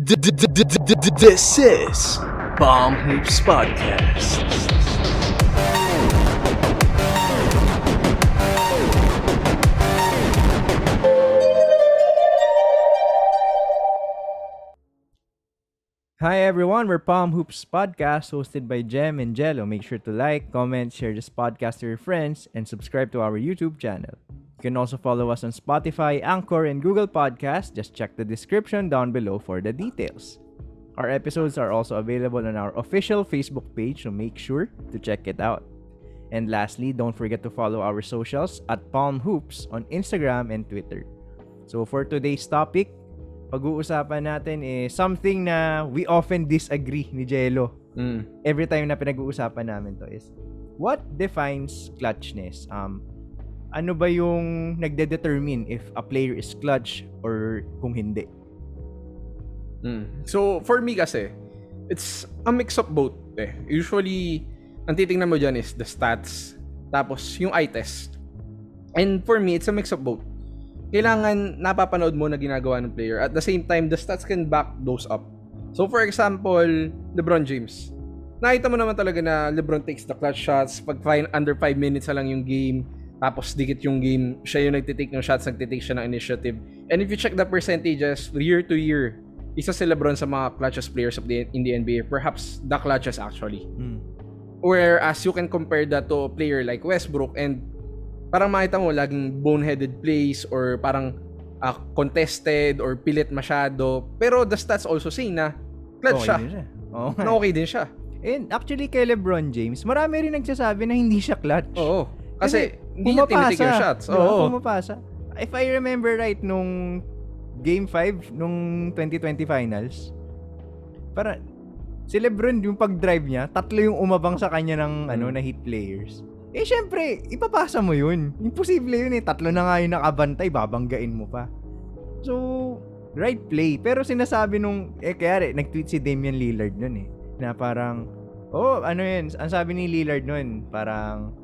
This is Bomb Hoops Podcast. Hi everyone, we're Palm Hoops Podcast hosted by Jem and Jello. Make sure to like, comment, share this podcast to your friends, and subscribe to our YouTube channel. You can also follow us on Spotify, Anchor, and Google Podcasts. Just check the description down below for the details. Our episodes are also available on our official Facebook page, so make sure to check it out. And lastly, don't forget to follow our socials at Palm Hoops on Instagram and Twitter. So for today's topic, pag-uusapan natin is something na we often disagree ni Jello. Mm. Every time na pinag-uusapan namin to is what defines clutchness? Um ano ba yung nagde-determine if a player is clutch or kung hindi? Mm. So, for me kasi, it's a mix of both. Eh. Usually, ang titingnan mo dyan is the stats, tapos yung eye test. And for me, it's a mix of both. Kailangan napapanood mo na ginagawa ng player. At the same time, the stats can back those up. So, for example, LeBron James. Nakita mo naman talaga na LeBron takes the clutch shots. Pag fine, under 5 minutes lang yung game, tapos dikit yung game, siya yung nagtitake ng shots, nagtitake siya ng initiative. And if you check the percentages year to year, isa si LeBron sa mga clutchest players of the, in the NBA. Perhaps the clutchest actually. Mm. Whereas you can compare that to a player like Westbrook and parang makita mo laging boneheaded plays or parang uh, contested or pilit masyado. Pero the stats also say na clutch siya. din siya. Na okay din siya. And actually kay LeBron James, marami rin nagsasabi na hindi siya clutch. Oo. Kasi, hindi niya tinitake yung shots. Di ba? Oo. Pumapasa. If I remember right, nung Game 5, nung 2020 Finals, para si Lebron, yung pag-drive niya, tatlo yung umabang sa kanya ng ano Mm. na hit players. Eh, syempre, ipapasa mo yun. Imposible yun eh. Tatlo na nga yung nakabantay, babanggain mo pa. So, right play. Pero sinasabi nung, eh, kaya nag-tweet si Damian Lillard nun eh, na parang, oh, ano yun, ang sabi ni Lillard nun, parang,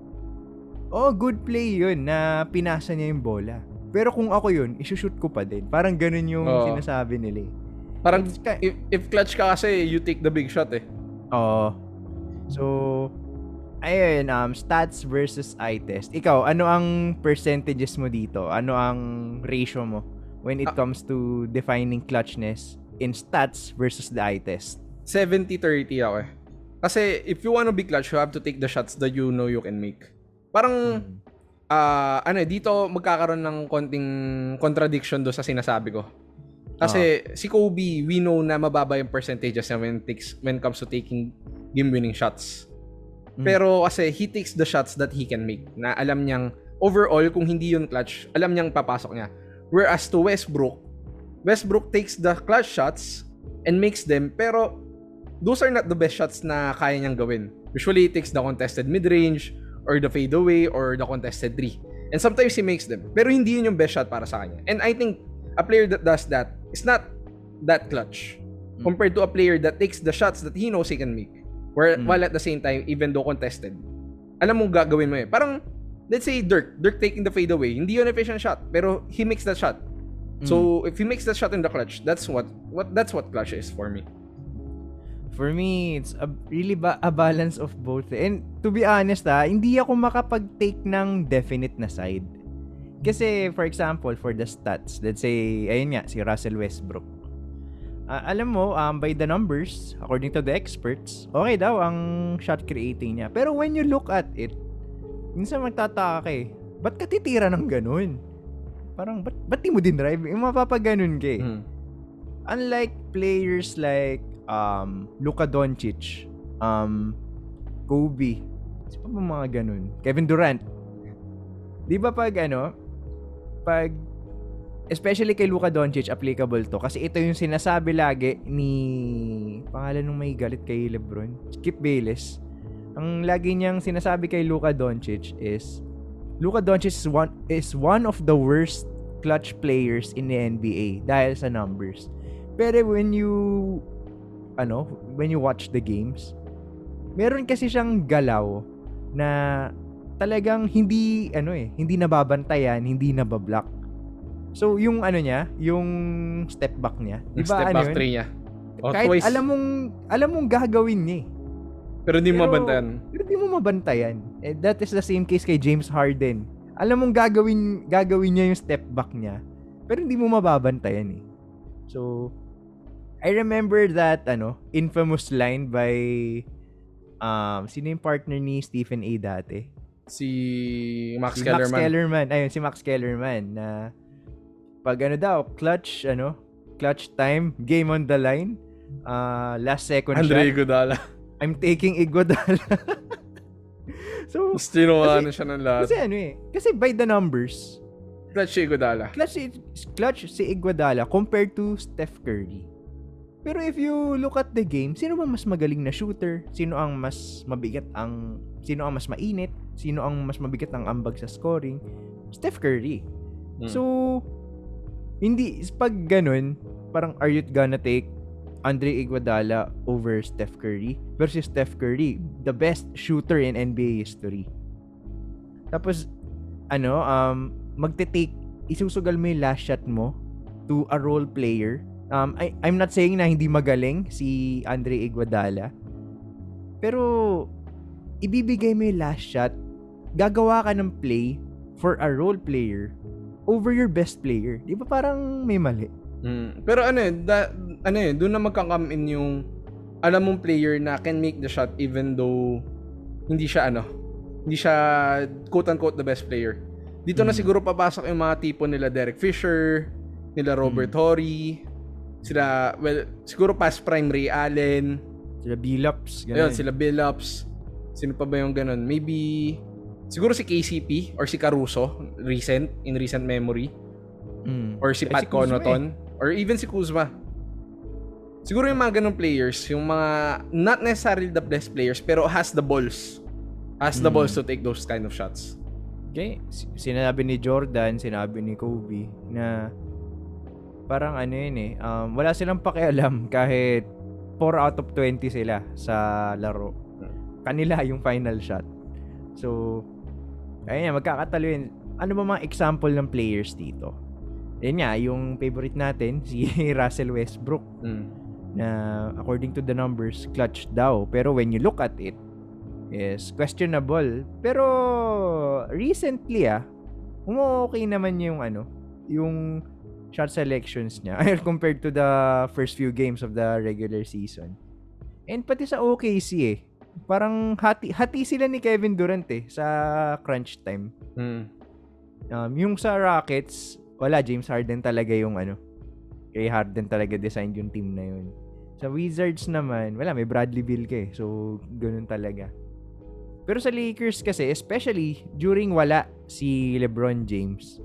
oh, good play yun, na pinasa niya yung bola. Pero kung ako yun, isushoot ko pa din. Parang ganun yung Oo. sinasabi nila eh. Parang ki- if, if clutch ka kasi, you take the big shot eh. Oo. So, ayun, um, stats versus eye test. Ikaw, ano ang percentages mo dito? Ano ang ratio mo when it Ah. comes to defining clutchness in stats versus the eye test? 70-30 ako eh. Kasi if you wanna be clutch, you have to take the shots that you know you can make. Parang, ah ano eh, dito magkakaroon ng konting contradiction do sa sinasabi ko. Kasi si Kobe, we know na mababa yung percentages niya when, takes, when comes to taking game-winning shots. Mm. Pero kasi he takes the shots that he can make. Na alam niyang, overall, kung hindi yun clutch, alam niyang papasok niya. Whereas to Westbrook, Westbrook takes the clutch shots and makes them, pero those are not the best shots na kaya niyang gawin. Usually, he takes the contested mid-range, or the fadeaway, or the contested three. And sometimes he makes them. Pero hindi yun yung best shot para sa kanya. And I think a player that does that is not that clutch Mm. compared to a player that takes the shots that he knows he can make. Where, Mm. While at the same time, even though contested, alam mo gagawin mo eh. Parang, let's say Dirk, Dirk taking the fadeaway, hindi yun efficient shot, pero he makes that shot. So, if he makes that shot in the clutch, that's what, what that's what clutch is for me. For me, it's a, really ba- a balance of both. And to be honest ah, hindi ako makapag-take ng definite na side. Kasi, for example, for the stats, let's say, ayun nga, si Russell Westbrook. Ah, alam mo, um, by the numbers, according to the experts, okay daw ang shot creating niya. Pero when you look at it, minsan magtataka ka eh, ba't ka titira ng ganun? Parang, ba't, ba't di mo din drive? Yung mapapaganon ka eh Mm. unlike players like um Luka Doncic, um Kobe, sino pa ba mga ganun? Kevin Durant. 'Di ba pag ano, pag especially kay Luka Doncic applicable to kasi ito yung sinasabi lagi ni pangalan nung may galit kay LeBron, Skip Bayless. Ang lagi niyang sinasabi kay Luka Doncic is Luka Doncic is one is one of the worst clutch players in the NBA dahil sa numbers. Pero when you ano, when you watch the games, meron kasi siyang galaw na talagang hindi ano eh, hindi nababantayan, hindi nabablock. So yung ano niya, yung step back niya, di Yung ba step ano back yun? three niya. Oh, Kahit twice. alam mong alam mong gagawin niya eh. Pero hindi mo mabantayan. Pero di mo mabantayan. Eh, that is the same case kay James Harden. Alam mong gagawin gagawin niya yung step back niya. Pero hindi mo mababantayan eh. So I remember that ano, infamous line by um sino yung partner ni Stephen A dati? Si Max si Kellerman. Max Kellerman. Ayun, si Max Kellerman na pag ano daw, clutch, ano, clutch time, game on the line, uh, last second Andre shot, Iguodala. I'm taking Iguodala. so, Mas Kasi- na siya ng lahat. kasi ano eh, kasi by the numbers, Clutch si Iguodala. clutch si, clutch si Iguodala compared to Steph Curry. Pero if you look at the game, sino ba mas magaling na shooter? Sino ang mas mabigat ang sino ang mas mainit? Sino ang mas mabigat ang ambag sa scoring? Steph Curry. Hmm. So hindi pag ganun, parang are you gonna take Andre Iguodala over Steph Curry versus Steph Curry, the best shooter in NBA history. Tapos ano, um magte-take isusugal mo yung last shot mo to a role player. Um I I'm not saying na hindi magaling si Andre Iguodala. Pero ibibigay mo yung last shot, gagawa ka ng play for a role player over your best player. Di ba parang may mali? Mm. Pero ano eh, da, ano eh, doon na magka-come in yung alam mong player na can make the shot even though hindi siya ano, hindi siya quote-unquote the best player. Dito na Mm. siguro papasok yung mga tipo nila Derek Fisher, nila Robert Horry, sila, well, siguro past prime Ray Allen, Sila Billups. ayun, sila Billups, sino pa ba yung ganun? Maybe, siguro si KCP or si Caruso, recent, in recent memory. Mm. Or si Eh, Pat si Kuzma Connaughton. Or even si Kuzma. Siguro yung mga ganong players, yung mga, not necessarily the best players, pero has the balls. Has the Mm. balls to take those kind of shots. Okay, si- sinabi ni Jordan, sinabi ni Kobe na parang ano yun eh, um, wala silang pakialam kahit 4 out of 20 sila sa laro. Kanila yung final shot. So, ayun nga, magkakatalo yun. Ano ba mga example ng players dito? Yun nga, yung favorite natin, si Russell Westbrook Mm. na according to the numbers, clutch daw. Pero when you look at it, is questionable. Pero recently ah, okay naman yung ano, yung shot selections niya compared to the first few games of the regular season. And pati sa OKC eh, parang hati, hati sila ni Kevin Durant eh sa crunch time. Mm. Um, yung sa Rockets, wala, James Harden talaga yung ano. Kay Harden talaga designed yung team na yun. Sa Wizards naman, wala, may Bradley Beal ka eh. So, ganun talaga. Pero sa Lakers kasi, especially during wala si LeBron James,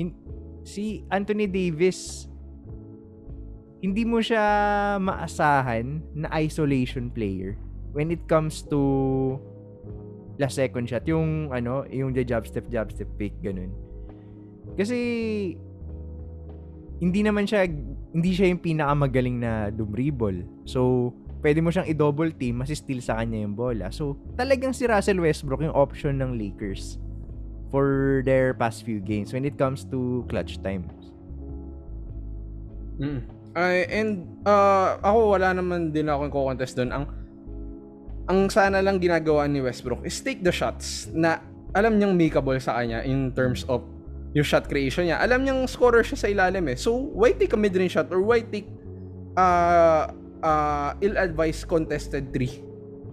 in, si Anthony Davis, hindi mo siya maasahan na isolation player when it comes to last second shot. Yung, ano, yung the jab step, jab step pick, ganun. Kasi, hindi naman siya, hindi siya yung pinakamagaling na dumribble. So, pwede mo siyang i-double team, masi-steal sa kanya yung bola. So, talagang si Russell Westbrook yung option ng Lakers for their past few games when it comes to clutch times. Mm. Ay, and uh, ako wala naman din ako yung contest doon. Ang ang sana lang ginagawa ni Westbrook is take the shots na alam niyang makeable sa kanya in terms of yung shot creation niya. Alam niyang scorer siya sa ilalim eh. So, why take a mid-range shot or why take uh, uh, ill-advised contested three?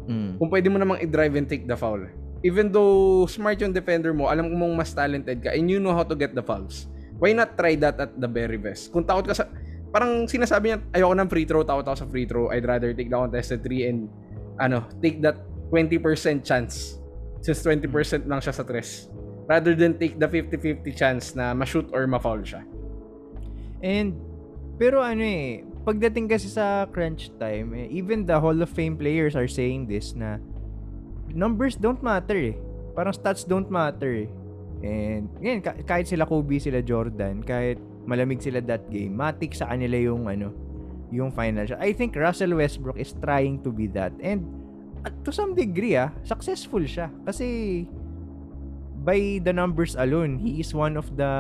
Mm. Kung pwede mo namang i-drive and take the foul. Even though smart yung defender mo, alam mong mas talented ka and you know how to get the fouls. Why not try that at the very best? Kung takot ka sa... Parang sinasabi niya, ayoko ng free throw, takot ako sa free throw. I'd rather take the contested three and ano, take that 20% chance. Since 20% lang siya sa tres. Rather than take the 50-50 chance na ma-shoot or ma-foul siya. And, pero ano eh, pagdating kasi sa crunch time, eh, even the Hall of Fame players are saying this na numbers don't matter eh. Parang stats don't matter eh. And, ka- kahit sila Kobe, sila Jordan, kahit malamig sila that game, matik sa kanila yung ano, yung final shot. I think Russell Westbrook is trying to be that. And, at to some degree ah, successful siya. Kasi, by the numbers alone, he is one of the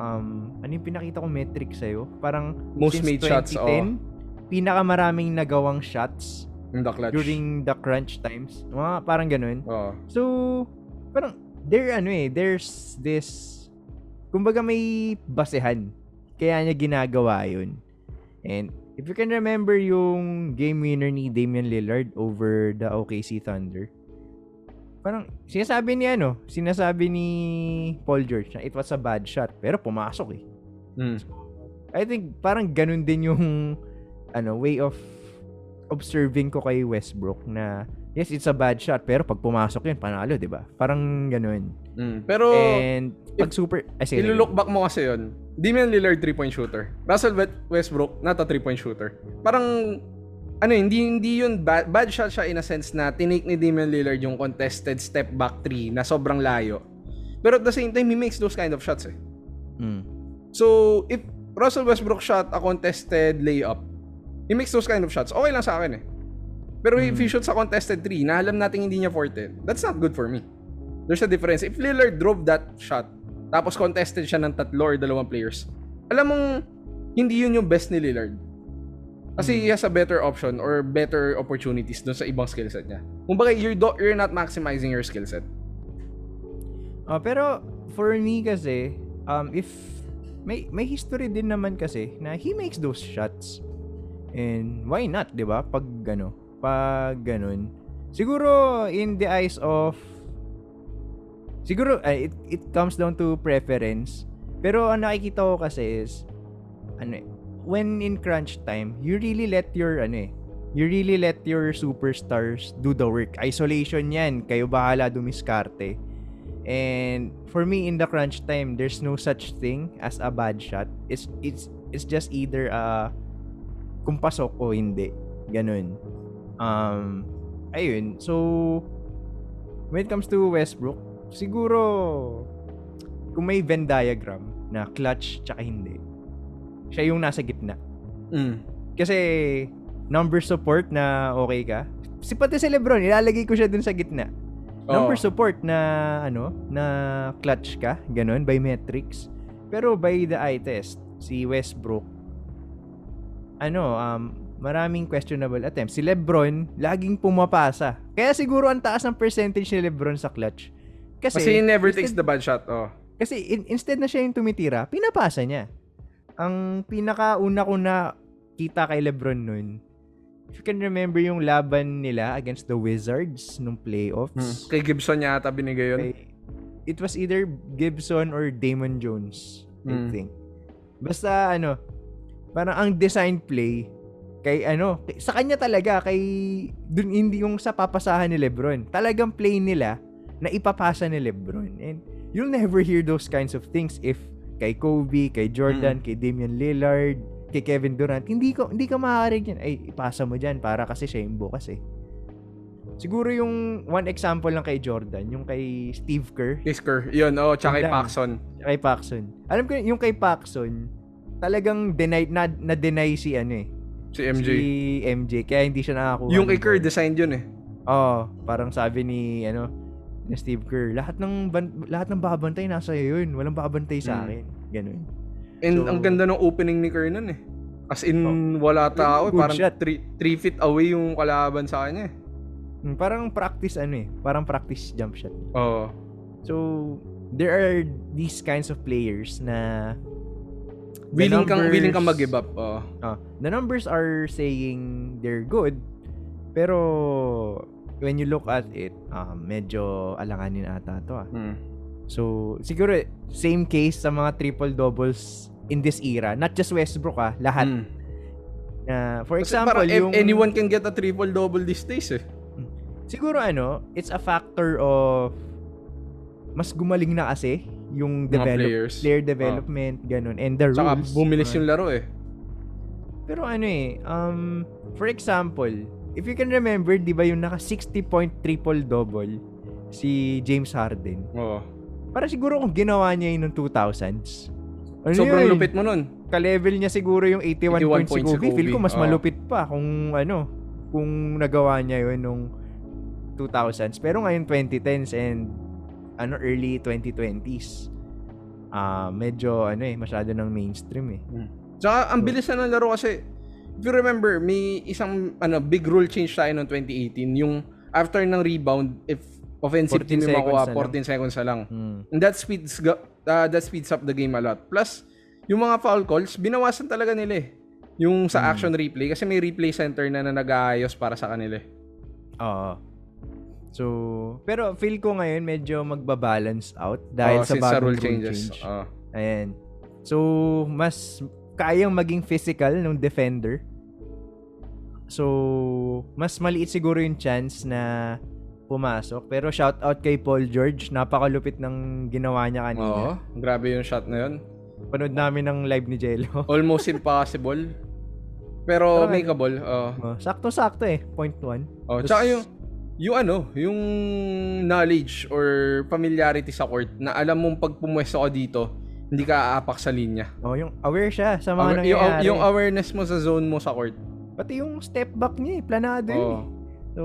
um, ano yung pinakita ko metric sa'yo? Parang Most since made shots, 2010, pinakamaraming nagawang shots In the clutch. during the crunch times. Mga parang ganun. Oo. So, parang, there, ano eh, there's this, kumbaga may basehan. Kaya niya ginagawa yun. And, if you can remember yung game winner ni Damian Lillard over the OKC Thunder, parang, sinasabi ni ano, sinasabi ni Paul George na it was a bad shot, pero pumasok eh. Mm. I think parang ganun din yung ano way of observing ko kay Westbrook na yes it's a bad shot pero pag pumasok yun panalo 'di ba parang ganun Mm. Pero, and pag super ay sige, ilulook back mo kasi yun. Damian Lillard, 3-point shooter. Russell Westbrook, not a 3-point shooter. Parang, ano hindi, hindi yun bad, bad shot siya in a sense na tinake ni Damian Lillard yung contested step back 3 na sobrang layo. Pero at the same time, he makes those kind of shots eh. Mm. So, if Russell Westbrook shot a contested layup, he makes those kind of shots, okay lang sa akin eh. Pero if he shoots a contested 3 na alam natin hindi niya forte, that's not good for me. There's a difference. If Lillard drove that shot, tapos contested siya ng tatlo or dalawang players, alam mong hindi yun yung best ni Lillard. Kasi he has a better option or better opportunities dun sa ibang skill set niya. Kumbaga, you're, do- you're not maximizing your skill set. Ah, pero for me kasi um if may may history din naman kasi na he makes those shots and why not 'di ba? Pag ano pag ganun. Siguro in the eyes of siguro ay, it, it comes down to preference. Pero ang nakikita ko kasi is ano eh, when in crunch time you really let your ano eh you really let your superstars do the work. Isolation yan. Kayo bahala dumiskarte. And for me in the crunch time, there's no such thing as a bad shot. It's it's it's just either uh kung pasok o hindi. Ganun. Um ayun. So when it comes to Westbrook, siguro kung may Venn diagram na clutch tsaka hindi. Siya yung nasa gitna. Mm. Kasi number support na okay ka. Si pati si LeBron, ilalagay ko siya dun sa gitna. Number Oo. support na ano, na clutch ka, ganun by metrics. Pero by the eye test, si Westbrook ano, um maraming questionable attempts. Si LeBron laging pumapasa. Kaya siguro ang taas ng percentage ni LeBron sa clutch. Kasi, Kasi he never instead- takes the bad shot. Oh. kasi in- instead na siya yung tumitira, pinapasa niya. Ang pinakauna ko na kita kay LeBron nun, if you can remember yung laban nila against the Wizards nung playoffs. Kay Gibson yata binigay yun. Kay- it was either Gibson or Damon Jones, I Mm. think. Basta ano, parang ang design play kay ano, kay- sa kanya talaga kay dun hindi yung sa papasahan ni LeBron. Talagang play nila na ipapasa ni LeBron. And you'll never hear those kinds of things if kay Kobe, kay Jordan, kay Damian Lillard, kay Kevin Durant, hindi ko hindi ka maaaring yan. Ay, ipasa mo diyan para kasi siya yung bukas eh. Siguro yung one example lang kay Jordan, yung kay Steve Kerr, Kay Skur. Yun, oh, tsaka kay. Paxson. kay Paxson. Alam ko yung kay Paxson, talagang deny na, na-deny si ano eh. Si MJ. Si MJ kaya hindi siya nakakuha. yung ng kay Kerr, designed yun eh. Oo, parang sabi ni ano ni Steve Kerr, lahat ng ban- lahat ng babantay nasa iyo yun. Walang babantay sa Mm. akin. Ganun. And So- ang ganda ng opening ni Kerr nun eh. As in, Oh. wala tao. eh. Parang shot. 3 feet away yung kalaban sa kanya eh. Mm, Parang practice ano eh, parang practice jump shot. Oo. So, there are these kinds of players na Willing kang, numbers- willing kang mag-give up. Oo. Ah, the numbers are saying they're good, pero when you look at it, ah, medyo alanganin ata to ah. Hmm. So, siguro same case sa mga triple doubles in this era, not just Westbrook ah, lahat. Hmm. Na for Kasi example, parang if yung anyone can get a triple-double these days eh. siguro ano, it's a factor of mas gumaling na kasi yung develop, players. player development, ganun, and the rules. bumilis Ah. yung laro eh. Pero ano eh, um, for example, if you can remember, di ba yung naka 60 point triple double si James Harden? Oo. Para siguro kung ginawa niya yun noong 2000s. Ano Sobrang yun? lupit mo nun. Ka-level niya siguro yung 81, 81 points points si Kobe. Feel ko mas Oo. malupit pa kung ano, kung nagawa niya yun nung 2000s. Pero ngayon 2010s and ano early 2020s. Ah, medyo ano eh, masyado ng mainstream eh. Tsaka ang bilis na ng laro kasi if you remember, may isang ano big rule change tayo noong 2018, yung after ng rebound, if offensive 14 team yung makuha, seconds na lang. 14 seconds na lang. Hmm. And that speeds uh, that speeds up the game a lot. Plus, yung mga foul calls, binawasan talaga nila eh. Yung sa action replay kasi may replay center na, na nag-aayos para sa kanila. eh. Oo. So, pero feel ko ngayon medyo magbabalance out dahil Oo, sa bagong rule changes. change. Oo. Ayan. So, mas kayang maging physical ng defender. So, mas maliit siguro yung chance na pumasok. Pero shout out kay Paul George. Napakalupit ng ginawa niya kanina. Oo, grabe yung shot na yun. Panood namin ng live ni Jello. Almost impossible. Pero makeable. Oh, sakto-sakto eh. Point one. Oh, Tas- tsaka yung yung ano, yung knowledge or familiarity sa court na alam mong pag pumwesto ka dito, hindi ka aapak sa linya. Oh, yung aware siya sa mga Aware- yung, nangyayari. yung awareness mo sa zone mo sa court. Pati yung step back niya eh. Planado yun Oo. eh. So,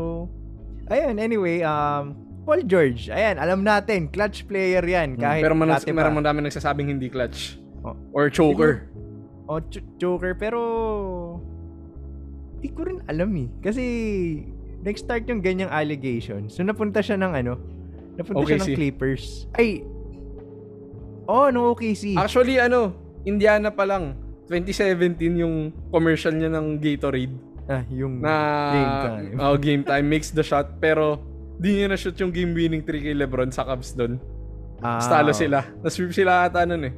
ayun, anyway, um, Paul George, ayan, alam natin, clutch player yan. Kahit Pero man, dati pa. meron man dami nagsasabing hindi clutch. Oh. Or choker. O, ch- choker, pero di ko rin alam eh. Kasi, nag-start yung ganyang allegation. So, napunta siya ng ano, napunta siya ng OKC. Clippers. Ay, oh, no OKC. Actually, ano, Indiana pa lang. 2017 yung commercial niya ng Gatorade ah, yung na game time. Oh, game time makes the shot pero di niya na shoot yung game winning 3 kay LeBron sa Cavs doon. Ah, Talo sila. Na-sweep sila ata nun eh.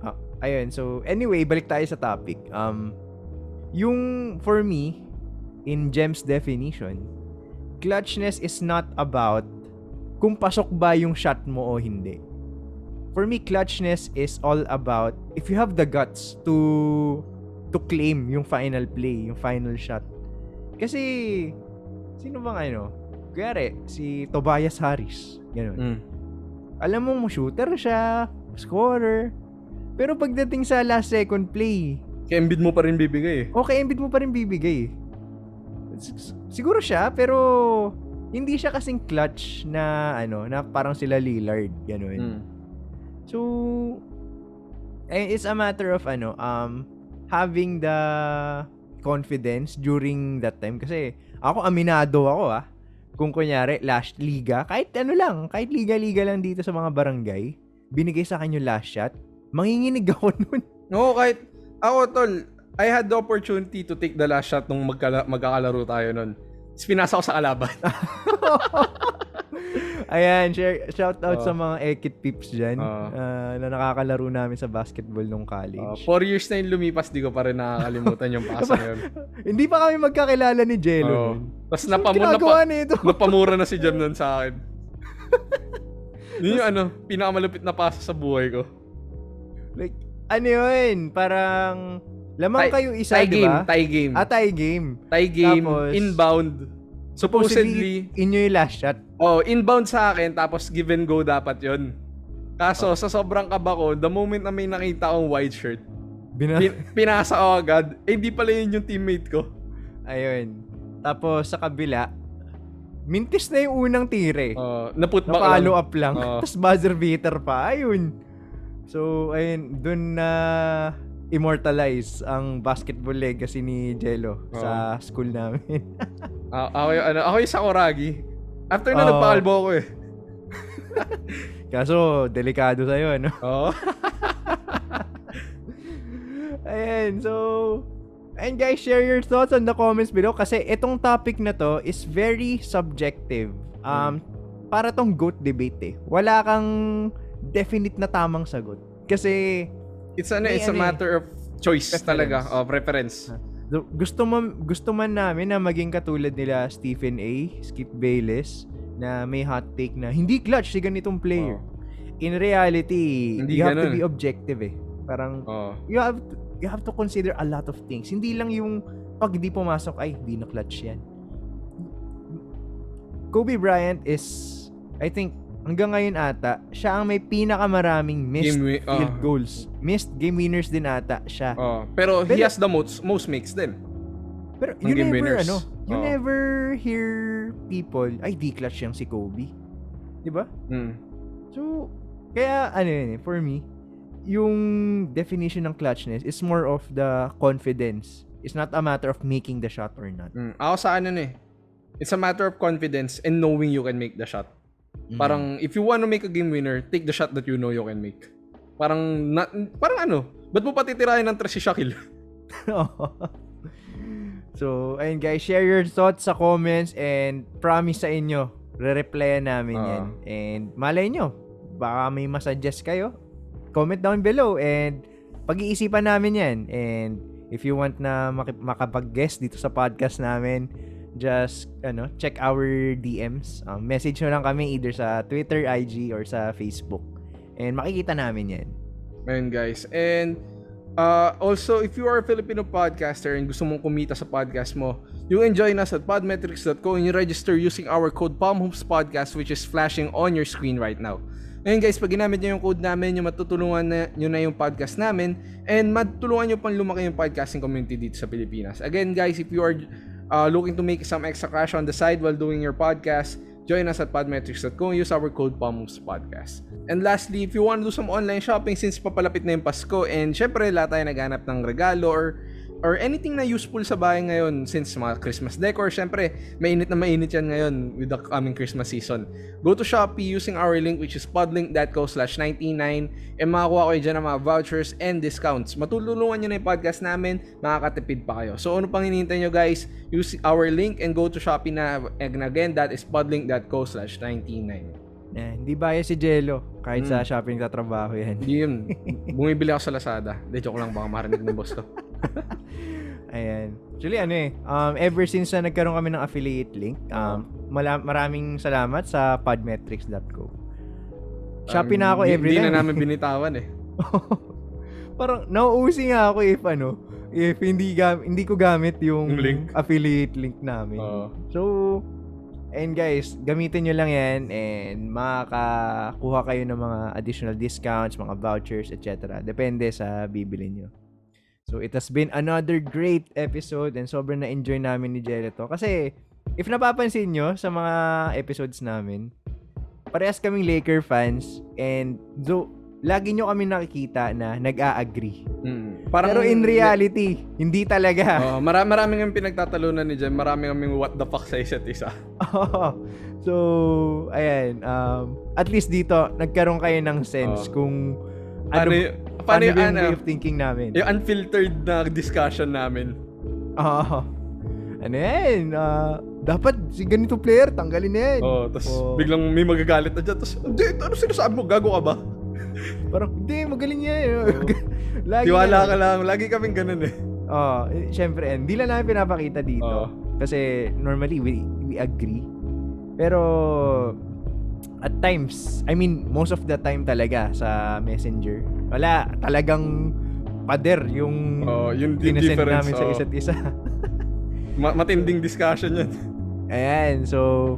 Ah, ayun, so anyway, balik tayo sa topic. Um, yung for me, in Jem's definition, clutchness is not about kung pasok ba yung shot mo o hindi. For me, clutchness is all about if you have the guts to to claim yung final play, yung final shot. Kasi, sino bang ano? Kaya si Tobias Harris. Ganun Mm. alam mo, shooter siya, scorer. Pero pagdating sa last second play, Kaya Embiid mo pa rin bibigay eh. okay, Embiid mo pa rin bibigay. Siguro siya, pero hindi siya kasing clutch na ano, na parang sila Lillard, ganun. Mm. So, eh, it's a matter of ano, um, having the confidence during that time. Kasi ako, aminado ako ah. Kung kunyari, last liga, kahit ano lang, kahit liga-liga lang dito sa mga barangay, binigay sa akin yung last shot, manginginig ako nun. No, kahit ako tol, I had the opportunity to take the last shot nung magkala, magkakalaro tayo nun. Tapos pinasa ko sa kalaban. Ayan, share, shout out Oh. sa mga Ekit Pips dyan Oh. ah, na nakakalaro namin sa basketball nung Uh, college. four years na yung lumipas, di ko pa rin nakakalimutan yung pasa yun. Hindi pa kami magkakilala ni Jello nun. Tapos napamu, napa, nito? napamura na si Jam nun sa akin. yun yung ano, pinakamalupit na pasa sa buhay ko. Like, ano yun? Parang, lamang Tie- kayo isa, di game, ba? tie game. Ah, tie game. tie game, Tapos- inbound. Supposedly, inyo yung last shot. oh, inbound sa akin, tapos give and go dapat yon. Kaso, sa sobrang kaba ko, the moment na may nakita akong white shirt, Bina- pin- pinasa ko agad, eh di pala yun yung teammate ko. Ayun. Tapos, sa kabila, mintis na yung unang tire. Oh, naput back Na-follow lang. up lang. Oo. Tapos buzzer beater pa. Ayun. So, ayun. Dun na immortalize ang basketball legacy ni Jello sa school namin. Ah, ako, yung, ano, ako yung Sakuragi. After na Oo. nagpakalbo ako eh. Kaso, delikado sa'yo, ano? Oo. Ayan, so... And guys, share your thoughts on the comments below kasi itong topic na to is very subjective. Um, para tong GOAT debate eh. Wala kang definite na tamang sagot. Kasi It's, ano, it's a ano eh, matter of choice preference. talaga. Oh, preference. gu- gusto man, gusto man namin na maging katulad nila Stephen A, Skip Bayless, na may hot take na hindi clutch si ganitong player. In reality, Hindi you have to ganun. be objective eh. Parang Oh. you have to, you have to consider a lot of things. Hindi lang yung pag di pumasok, ay, di na clutch yan. Kobe Bryant is, I think, hanggang ngayon ata, siya ang may pinakamaraming missed Game wi- field oh. goals. Missed game winners din ata siya. Oh. Pero, he Pero- has the most, most makes din. Pero you never, winners. ano, you Oo. never hear people, ay, di clutch yung si Kobe. Di ba? Mm. So, kaya, ano yun eh, for me, yung definition ng clutchness is more of the confidence It's not a matter of making the shot or not. Mm. Ako sa ano eh. It's a matter of confidence and knowing you can make the shot. Parang if you want to make a game winner, take the shot that you know you can make. Parang not, parang ano, ba't mo patitirahin ng tres si Shaquille? so, ayun guys, share your thoughts sa comments and promise sa inyo, re-replyan namin Oo. yan. And malay nyo, baka may masuggest kayo, comment down below and pag-iisipan namin yan. And if you want na maki- makapag-guest dito sa podcast namin, just ano, check our DMs. Um, message nyo lang kami either sa Twitter, IG, or sa Facebook. And makikita namin yan. Ayun guys. And uh, also, if you are a Filipino podcaster and gusto mong kumita sa podcast mo, you join us at podmetrics.co and you register using our code PalmHoopsPodcast which is flashing on your screen right now. Ngayon guys, pag ginamit nyo yung code namin, yung matutulungan na, nyo na yung podcast namin and matutulungan nyo pang lumaki yung podcasting community dito sa Pilipinas. Again guys, if you are uh, looking to make some extra cash on the side while doing your podcast, join us at podmetrics.co and use our code PalmHoopsPodcast. And lastly, if you want to do some online shopping since papalapit na yung Pasko and syempre lahat tayo naghanap ng regalo or or anything na useful sa bahay ngayon since mga Christmas decor, syempre mainit na mainit yan ngayon with the coming Christmas season. Go to Shopee using our link which is podlink.co slash 99 and makakuha kayo dyan ng mga vouchers and discounts. Matulungan nyo na yung podcast namin, makakatipid pa kayo. So ano pang hinihintay nyo guys? Use our link and go to Shopee na and again that is podlink.co slash 99. Eh, hindi bias si Jello. Kahit Hmm. sa shopping tatrabaho yan. Hindi yun. Bumibili ako sa Lazada. Hindi, joke lang. Baka marinig ng boss ko. Ayan. Actually, ano eh, um, ever since na nagkaroon kami ng affiliate link, um, mala- maraming salamat sa podmetrics.co. Shopee na ako Hindi- every Hindi time. na namin binitawan eh. Parang nauusi nga ako if ano, if hindi gam- hindi ko gamit yung, link? affiliate link namin. Oo. So, and guys, gamitin nyo lang yan and makakakuha kayo ng mga additional discounts, mga vouchers, etc. Depende sa bibili nyo. So, it has been another great episode and sobrang na-enjoy namin ni Jelly to. Kasi, if napapansin nyo sa mga episodes namin, parehas kaming Laker fans and do, lagi nyo kami nakikita na nag-a-agree. Mm. Pero in reality, hindi talaga. Oh, mara- marami ng pinagtatalunan ni Jem. Marami kaming what the fuck sa isa't isa. So, ayan. Um, at least dito, nagkaroon kayo ng sense Oo. kung ano, y- paano yung, yung ano, way of thinking namin. yung unfiltered na discussion namin. Oo. Ano yan? Ah, dapat si ganito player, tanggalin yan. Oh, tapos Oo. biglang may magagalit na dyan. Tapos, hindi, ano sinasabi mo? Gago ka ba? Parang, hindi, magaling yan. Lagi Tiwala ka lang. Lagi kaming ganun eh. Oo. eh, Siyempre, hindi lang namin pinapakita dito. Oo. Kasi normally, we, we agree. Pero, at times, I mean, most of the time talaga sa messenger, wala, talagang pader yung Oh, yun yung difference. namin sa oh. isa't isa. Ma- matinding discussion yan. Ayan, so,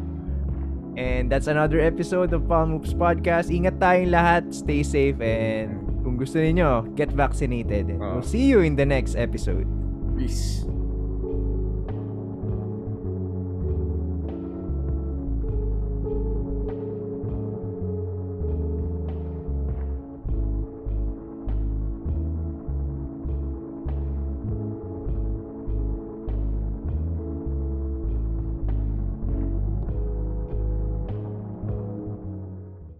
and that's another episode of Palm Moves Podcast. Ingat tayong lahat, stay safe, and kung gusto niyo get vaccinated. And Oo. We'll see you in the next episode. Peace.